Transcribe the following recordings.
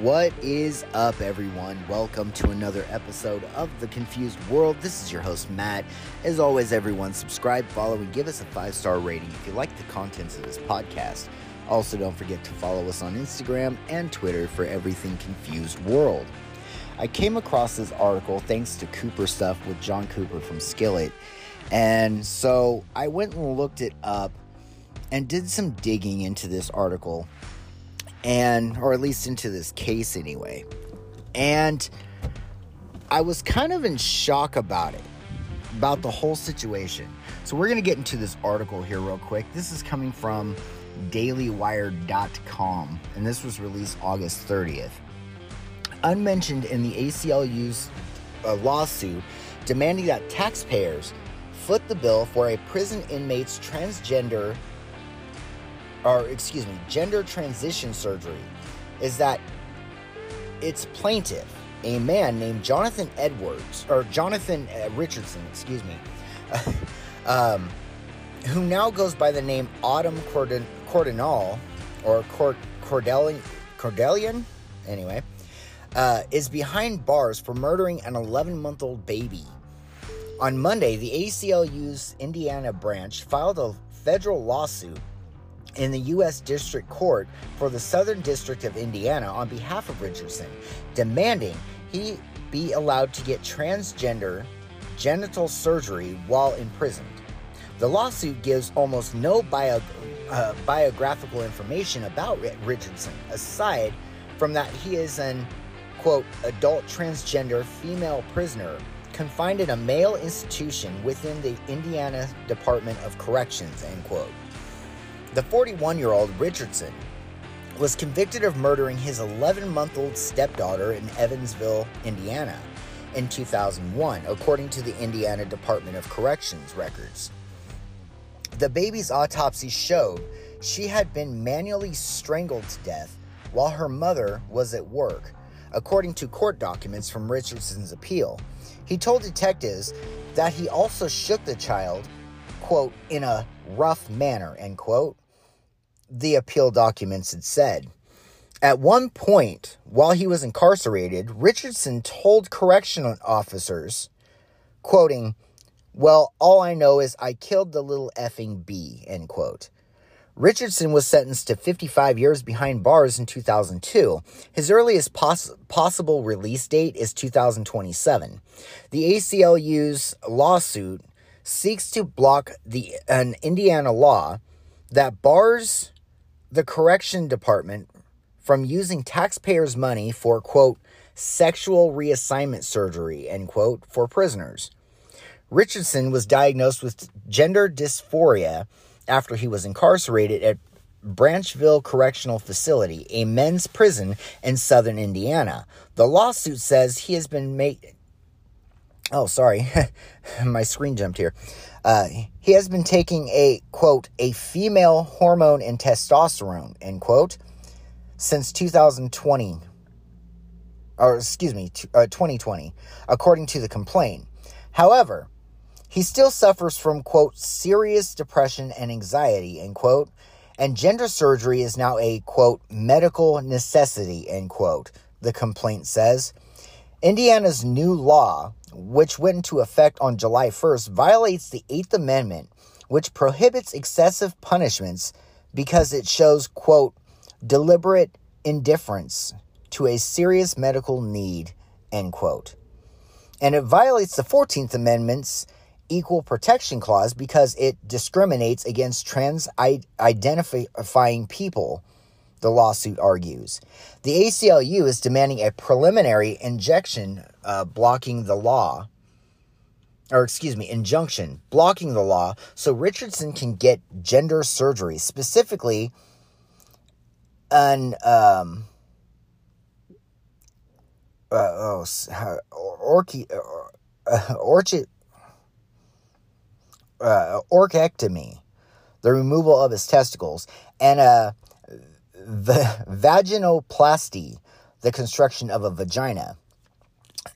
What is up, everyone? Welcome to another episode of The Confused World. This is your host, Matt. As always, everyone, subscribe, follow, and give us a five star rating if you like the contents of this podcast. Also, don't forget to follow us on Instagram and Twitter for everything Confused World. I came across this article thanks to Cooper Stuff with John Cooper from Skillet. And so I went and looked it up and did some digging into this article and or at least into this case anyway. And I was kind of in shock about it, about the whole situation. So we're going to get into this article here real quick. This is coming from dailywire.com and this was released August 30th. Unmentioned in the ACLU's uh, lawsuit demanding that taxpayers foot the bill for a prison inmate's transgender or excuse me, gender transition surgery is that its plaintiff, a man named Jonathan Edwards, or Jonathan uh, Richardson, excuse me, um, who now goes by the name Autumn Cordon- Cordinal, or Cord- Cordelian, Cordelian, anyway, uh, is behind bars for murdering an 11 month old baby. On Monday, the ACLU's Indiana branch filed a federal lawsuit in the U.S. District Court for the Southern District of Indiana on behalf of Richardson, demanding he be allowed to get transgender genital surgery while imprisoned. The lawsuit gives almost no bio, uh, biographical information about Richardson, aside from that he is an, quote, adult transgender female prisoner confined in a male institution within the Indiana Department of Corrections, end quote. The 41 year old Richardson was convicted of murdering his 11 month old stepdaughter in Evansville, Indiana, in 2001, according to the Indiana Department of Corrections records. The baby's autopsy showed she had been manually strangled to death while her mother was at work, according to court documents from Richardson's appeal. He told detectives that he also shook the child, quote, in a rough manner, end quote, the appeal documents had said. At one point, while he was incarcerated, Richardson told correctional officers, quoting, Well, all I know is I killed the little effing bee, end quote. Richardson was sentenced to 55 years behind bars in 2002. His earliest poss- possible release date is 2027. The ACLU's lawsuit seeks to block the an Indiana law that bars the correction department from using taxpayers' money for, quote, sexual reassignment surgery, end quote, for prisoners. Richardson was diagnosed with gender dysphoria after he was incarcerated at Branchville Correctional Facility, a men's prison in southern Indiana. The lawsuit says he has been made. Oh, sorry. My screen jumped here. Uh, he has been taking a, quote, a female hormone and testosterone, end quote, since 2020, or excuse me, uh, 2020, according to the complaint. However, he still suffers from, quote, serious depression and anxiety, end quote, and gender surgery is now a, quote, medical necessity, end quote, the complaint says. Indiana's new law which went into effect on July 1st, violates the Eighth Amendment, which prohibits excessive punishments because it shows, quote, deliberate indifference to a serious medical need, end quote. And it violates the 14th Amendment's Equal Protection Clause because it discriminates against trans identifying people the lawsuit argues. The ACLU is demanding a preliminary injection uh, blocking the law, or excuse me, injunction blocking the law so Richardson can get gender surgery, specifically an um, uh, oh, orchi, uh, orchid, uh, orchectomy, the removal of his testicles, and a the vaginoplasty, the construction of a vagina.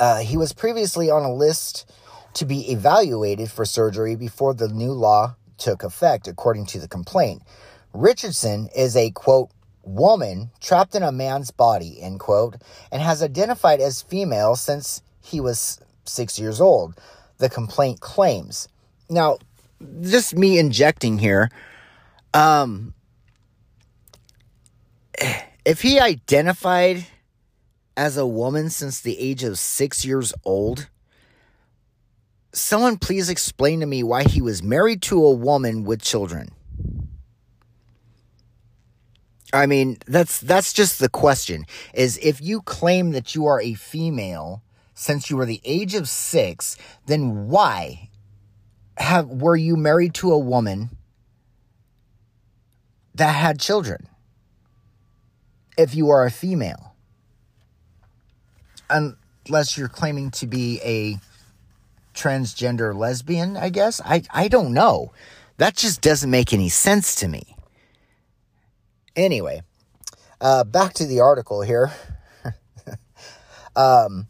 Uh, he was previously on a list to be evaluated for surgery before the new law took effect, according to the complaint. Richardson is a quote, woman trapped in a man's body, end quote, and has identified as female since he was six years old, the complaint claims. Now, just me injecting here, um, if he identified as a woman since the age of six years old, someone please explain to me why he was married to a woman with children. I mean, that's that's just the question. Is if you claim that you are a female since you were the age of 6, then why have were you married to a woman that had children? If you are a female. Unless you're claiming to be a transgender lesbian, I guess. I I don't know. That just doesn't make any sense to me. Anyway, uh, back to the article here. um,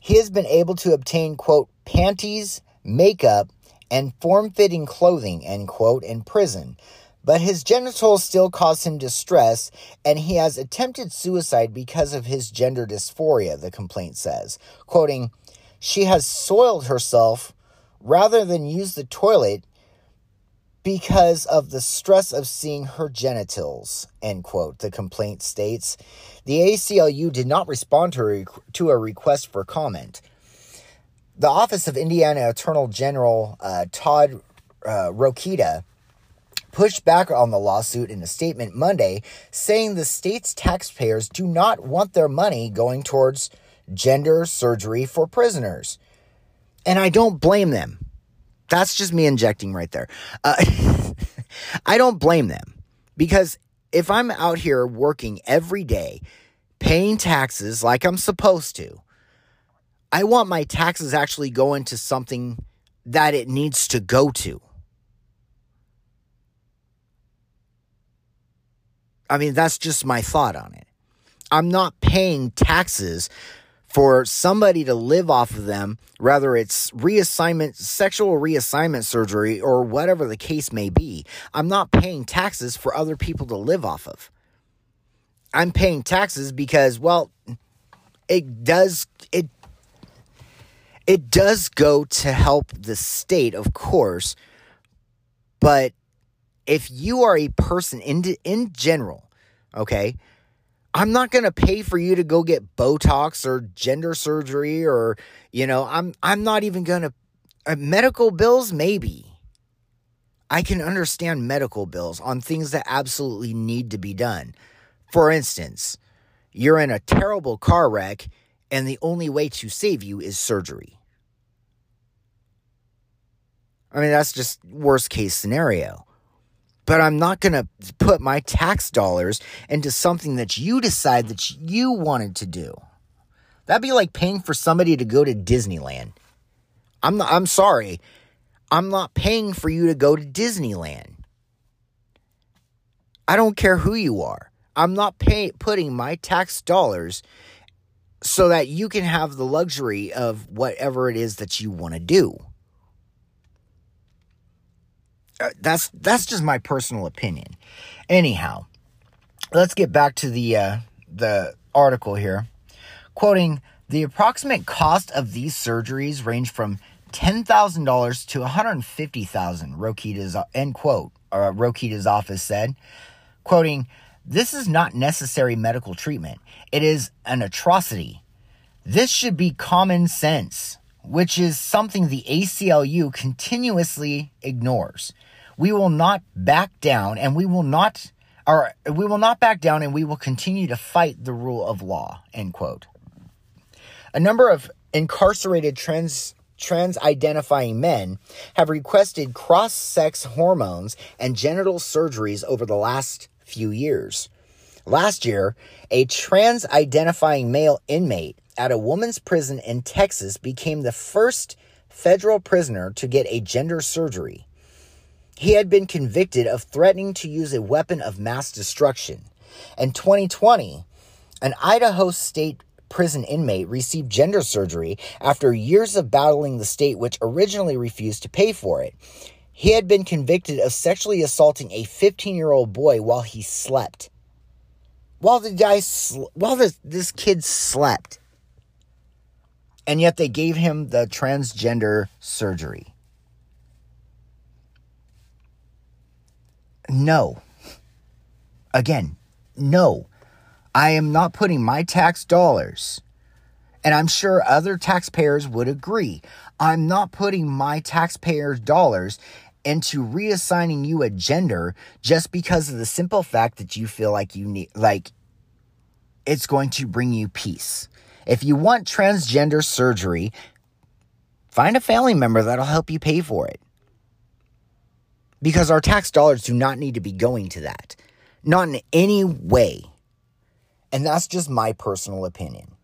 he has been able to obtain, quote, panties, makeup, and form fitting clothing, end quote, in prison. But his genitals still cause him distress, and he has attempted suicide because of his gender dysphoria, the complaint says. Quoting, She has soiled herself rather than use the toilet because of the stress of seeing her genitals, end quote, the complaint states. The ACLU did not respond to a, to a request for comment. The Office of Indiana Attorney General uh, Todd uh, Rokita pushed back on the lawsuit in a statement Monday, saying the state's taxpayers do not want their money going towards gender surgery for prisoners. And I don't blame them. That's just me injecting right there. Uh, I don't blame them because if I'm out here working every day, paying taxes like I'm supposed to, I want my taxes actually going to something that it needs to go to. I mean, that's just my thought on it. I'm not paying taxes for somebody to live off of them, whether it's reassignment, sexual reassignment surgery, or whatever the case may be. I'm not paying taxes for other people to live off of. I'm paying taxes because, well, it does it it does go to help the state, of course, but if you are a person in in general, okay, I'm not going to pay for you to go get Botox or gender surgery or, you know, I'm I'm not even going to uh, medical bills maybe. I can understand medical bills on things that absolutely need to be done. For instance, you're in a terrible car wreck and the only way to save you is surgery. I mean, that's just worst case scenario but I'm not going to put my tax dollars into something that you decide that you wanted to do. That'd be like paying for somebody to go to Disneyland. I'm not, I'm sorry. I'm not paying for you to go to Disneyland. I don't care who you are. I'm not pay, putting my tax dollars so that you can have the luxury of whatever it is that you want to do. Uh, that's that's just my personal opinion. Anyhow, let's get back to the uh, the article here. Quoting the approximate cost of these surgeries range from ten thousand dollars to one hundred fifty thousand. Rokita's end quote. Uh, Rokita's office said, quoting, "This is not necessary medical treatment. It is an atrocity. This should be common sense." Which is something the ACLU continuously ignores. We will not back down and we will not or we will not back down and we will continue to fight the rule of law, end quote. A number of incarcerated trans trans identifying men have requested cross sex hormones and genital surgeries over the last few years. Last year, a trans identifying male inmate at a woman's prison in Texas became the first federal prisoner to get a gender surgery. He had been convicted of threatening to use a weapon of mass destruction. In 2020, an Idaho state prison inmate received gender surgery after years of battling the state, which originally refused to pay for it. He had been convicted of sexually assaulting a 15 year old boy while he slept. while the guy sl- while this this kid slept and yet they gave him the transgender surgery. No. Again no. I am not putting my tax dollars and i'm sure other taxpayers would agree i'm not putting my taxpayers dollars into reassigning you a gender just because of the simple fact that you feel like you need like it's going to bring you peace. If you want transgender surgery, find a family member that'll help you pay for it. Because our tax dollars do not need to be going to that. Not in any way. And that's just my personal opinion.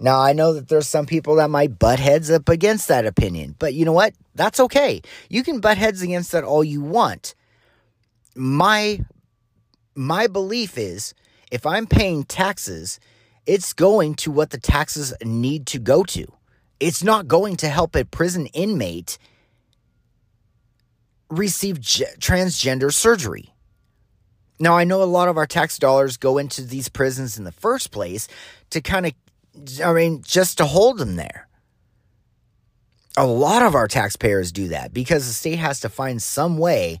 Now, I know that there's some people that might butt heads up against that opinion, but you know what? That's okay. You can butt heads against that all you want. My my belief is if I'm paying taxes, it's going to what the taxes need to go to. It's not going to help a prison inmate receive g- transgender surgery. Now, I know a lot of our tax dollars go into these prisons in the first place to kind of I mean, just to hold them there. A lot of our taxpayers do that because the state has to find some way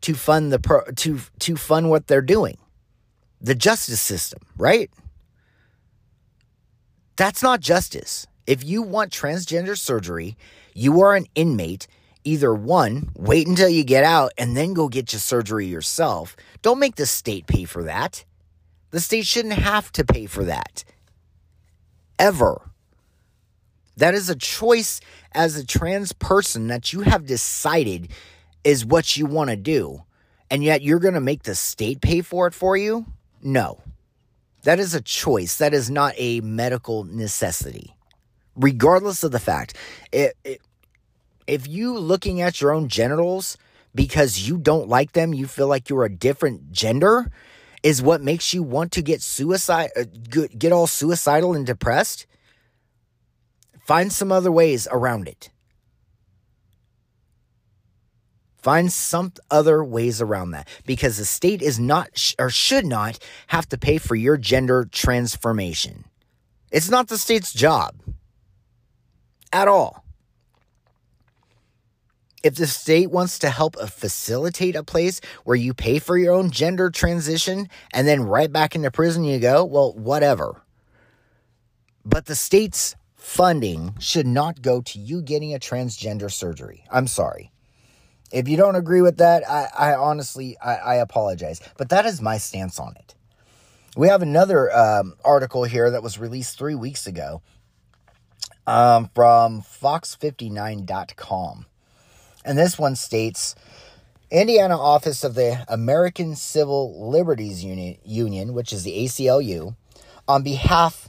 to fund the pro, to to fund what they're doing. The justice system, right? That's not justice. If you want transgender surgery, you are an inmate. Either one, wait until you get out and then go get your surgery yourself. Don't make the state pay for that. The state shouldn't have to pay for that ever. That is a choice as a trans person that you have decided is what you want to do. And yet you're going to make the state pay for it for you? No. That is a choice. That is not a medical necessity. Regardless of the fact, it, it, if you looking at your own genitals because you don't like them, you feel like you're a different gender, is what makes you want to get suicide uh, get all suicidal and depressed find some other ways around it find some other ways around that because the state is not or should not have to pay for your gender transformation it's not the state's job at all if the state wants to help facilitate a place where you pay for your own gender transition and then right back into prison you go, well, whatever. But the state's funding should not go to you getting a transgender surgery. I'm sorry. If you don't agree with that, I, I honestly, I, I, apologize. But that is my stance on it. We have another um, article here that was released three weeks ago um, from Fox59.com. And this one states Indiana office of the American Civil Liberties Union, Union, which is the ACLU, on behalf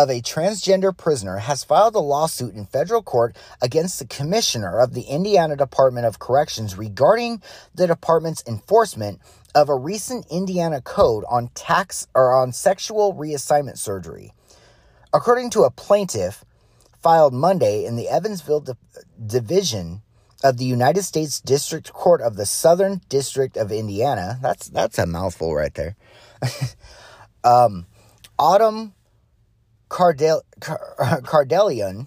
of a transgender prisoner has filed a lawsuit in federal court against the commissioner of the Indiana Department of Corrections regarding the department's enforcement of a recent Indiana code on tax or on sexual reassignment surgery. According to a plaintiff filed Monday in the Evansville Division of the United States District Court of the Southern District of Indiana. That's that's a mouthful right there. um, Autumn Cardell- Cardelion,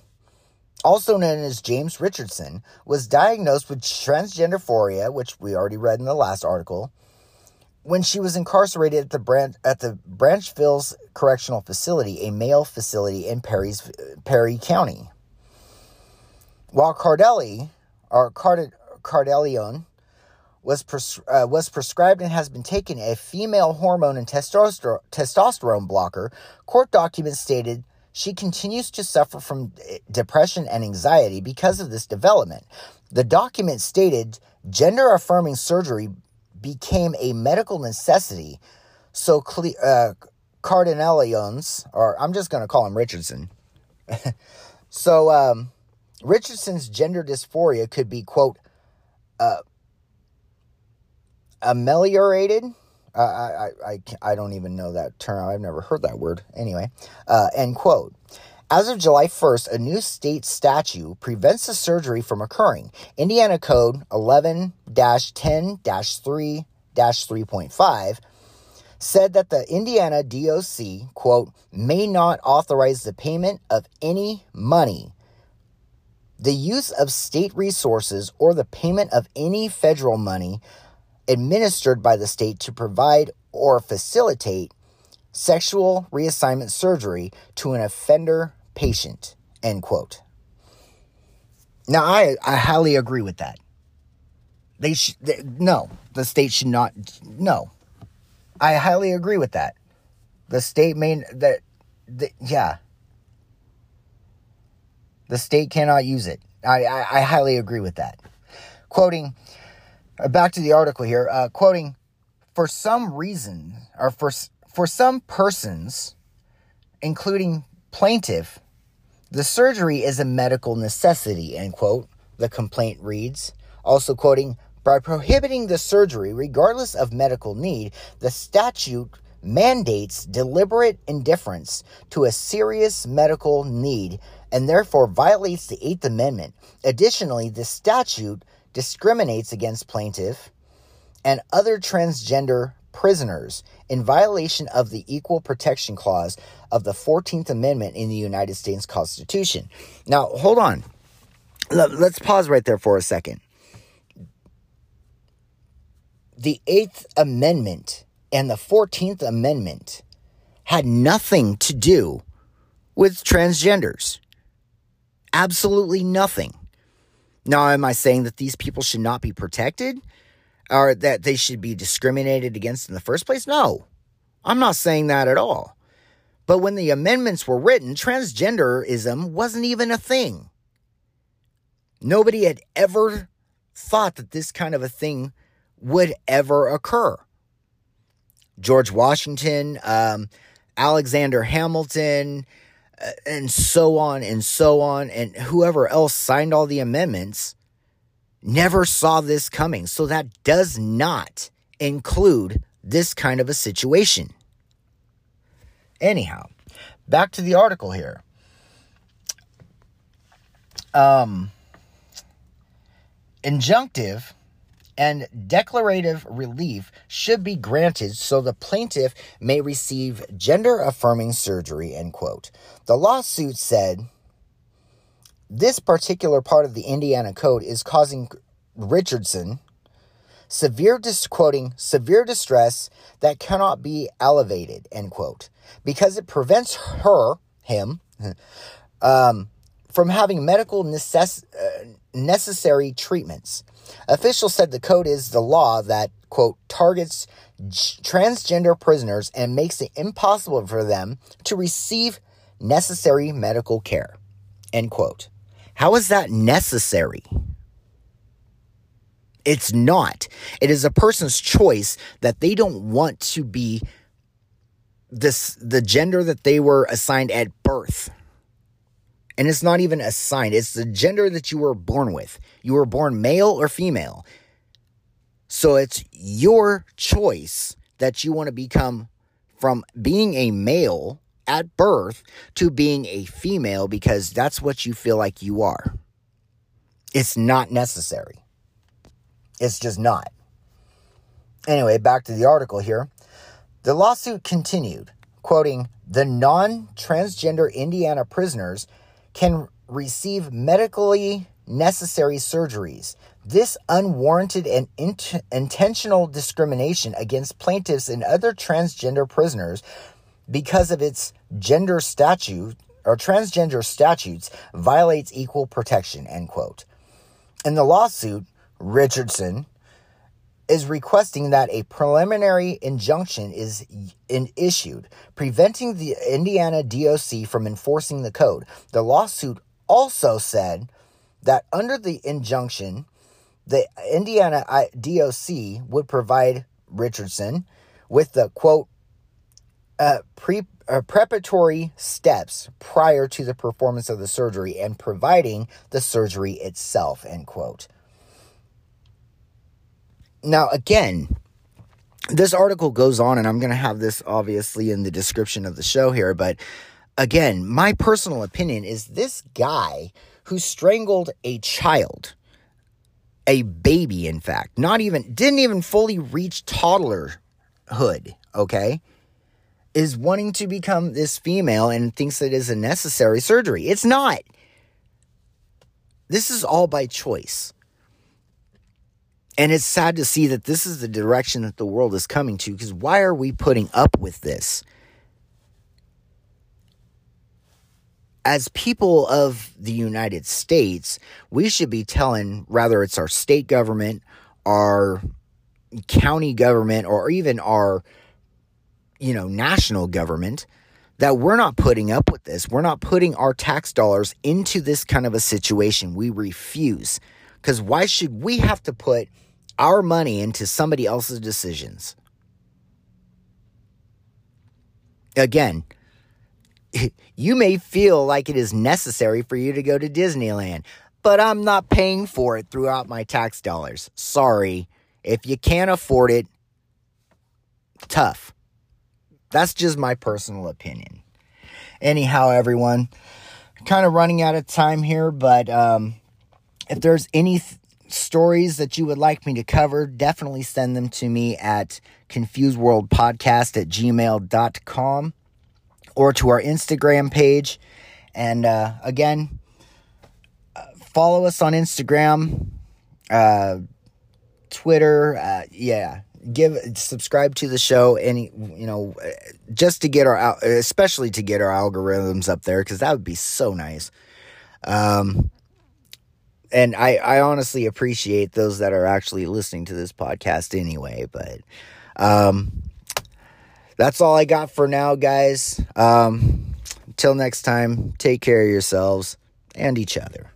also known as James Richardson, was diagnosed with transgender phoria, which we already read in the last article, when she was incarcerated at the Branch at the Branchville's Correctional Facility, a male facility in Perry's Perry County. While Cardelli or Card- Cardelion was pres- uh, was prescribed and has been taken a female hormone and testosterone testosterone blocker. Court documents stated she continues to suffer from eh, depression and anxiety because of this development. The document stated gender affirming surgery became a medical necessity. So, uh, Cardinalions, or I'm just going to call him Richardson. so, um, Richardson's gender dysphoria could be, quote, uh, ameliorated. Uh, I, I, I, don't even know that term. I've never heard that word. Anyway, uh, end quote. As of July 1st, a new state statute prevents the surgery from occurring. Indiana Code 11 10 3 3.5 said that the Indiana DOC, quote, may not authorize the payment of any money, the use of state resources, or the payment of any federal money administered by the state to provide or facilitate sexual reassignment surgery to an offender patient, end quote. Now, I, I highly agree with that. They should, no, the state should not, no. I highly agree with that. The state may, that, the, yeah. The state cannot use it. I, I, I highly agree with that. Quoting, back to the article here, uh, quoting, for some reason, or for, for some persons, including plaintiff, the surgery is a medical necessity, end quote, the complaint reads. Also quoting, by prohibiting the surgery, regardless of medical need, the statute mandates deliberate indifference to a serious medical need and therefore violates the Eighth Amendment. Additionally, the statute discriminates against plaintiff and other transgender prisoners in violation of the Equal Protection Clause of the 14th Amendment in the United States Constitution. Now, hold on. Let's pause right there for a second. The Eighth Amendment and the 14th Amendment had nothing to do with transgenders. Absolutely nothing. Now, am I saying that these people should not be protected or that they should be discriminated against in the first place? No, I'm not saying that at all. But when the amendments were written, transgenderism wasn't even a thing. Nobody had ever thought that this kind of a thing would ever occur. George Washington, um, Alexander Hamilton, and so on and so on, and whoever else signed all the amendments never saw this coming. So that does not include this kind of a situation. Anyhow, back to the article here. Um, injunctive and declarative relief should be granted so the plaintiff may receive gender affirming surgery end quote. The lawsuit said this particular part of the indiana code is causing richardson severe dis- quoting severe distress that cannot be elevated end quote because it prevents her him um, from having medical necess- uh, necessary treatments Officials said the code is the law that, quote, targets transgender prisoners and makes it impossible for them to receive necessary medical care, end quote. How is that necessary? It's not. It is a person's choice that they don't want to be this the gender that they were assigned at birth. And it's not even assigned, it's the gender that you were born with. You were born male or female. So it's your choice that you want to become from being a male at birth to being a female because that's what you feel like you are. It's not necessary. It's just not. Anyway, back to the article here. The lawsuit continued, quoting The non transgender Indiana prisoners can receive medically necessary surgeries. This unwarranted and int- intentional discrimination against plaintiffs and other transgender prisoners because of its gender statute or transgender statutes violates equal protection end quote in the lawsuit richardson is requesting that a preliminary injunction is issued, preventing the Indiana DOC from enforcing the code. The lawsuit also said that under the injunction, the Indiana DOC would provide Richardson with the quote uh, pre uh, preparatory steps prior to the performance of the surgery and providing the surgery itself end quote now, again, this article goes on, and I'm going to have this obviously in the description of the show here. But again, my personal opinion is this guy who strangled a child, a baby, in fact, not even, didn't even fully reach toddlerhood, okay, is wanting to become this female and thinks that it is a necessary surgery. It's not. This is all by choice. And it's sad to see that this is the direction that the world is coming to because why are we putting up with this? As people of the United States, we should be telling, rather it's our state government, our county government, or even our, you know, national government, that we're not putting up with this. We're not putting our tax dollars into this kind of a situation. We refuse. Because why should we have to put our money into somebody else's decisions. Again, you may feel like it is necessary for you to go to Disneyland, but I'm not paying for it throughout my tax dollars. Sorry. If you can't afford it, tough. That's just my personal opinion. Anyhow, everyone, kind of running out of time here, but um, if there's any stories that you would like me to cover, definitely send them to me at confusedworldpodcast at gmail.com or to our Instagram page. And uh, again, uh, follow us on Instagram, uh, Twitter. Uh, yeah, give subscribe to the show any you know just to get our especially to get our algorithms up there because that would be so nice um and I, I honestly appreciate those that are actually listening to this podcast anyway. But um, that's all I got for now, guys. Um, until next time, take care of yourselves and each other.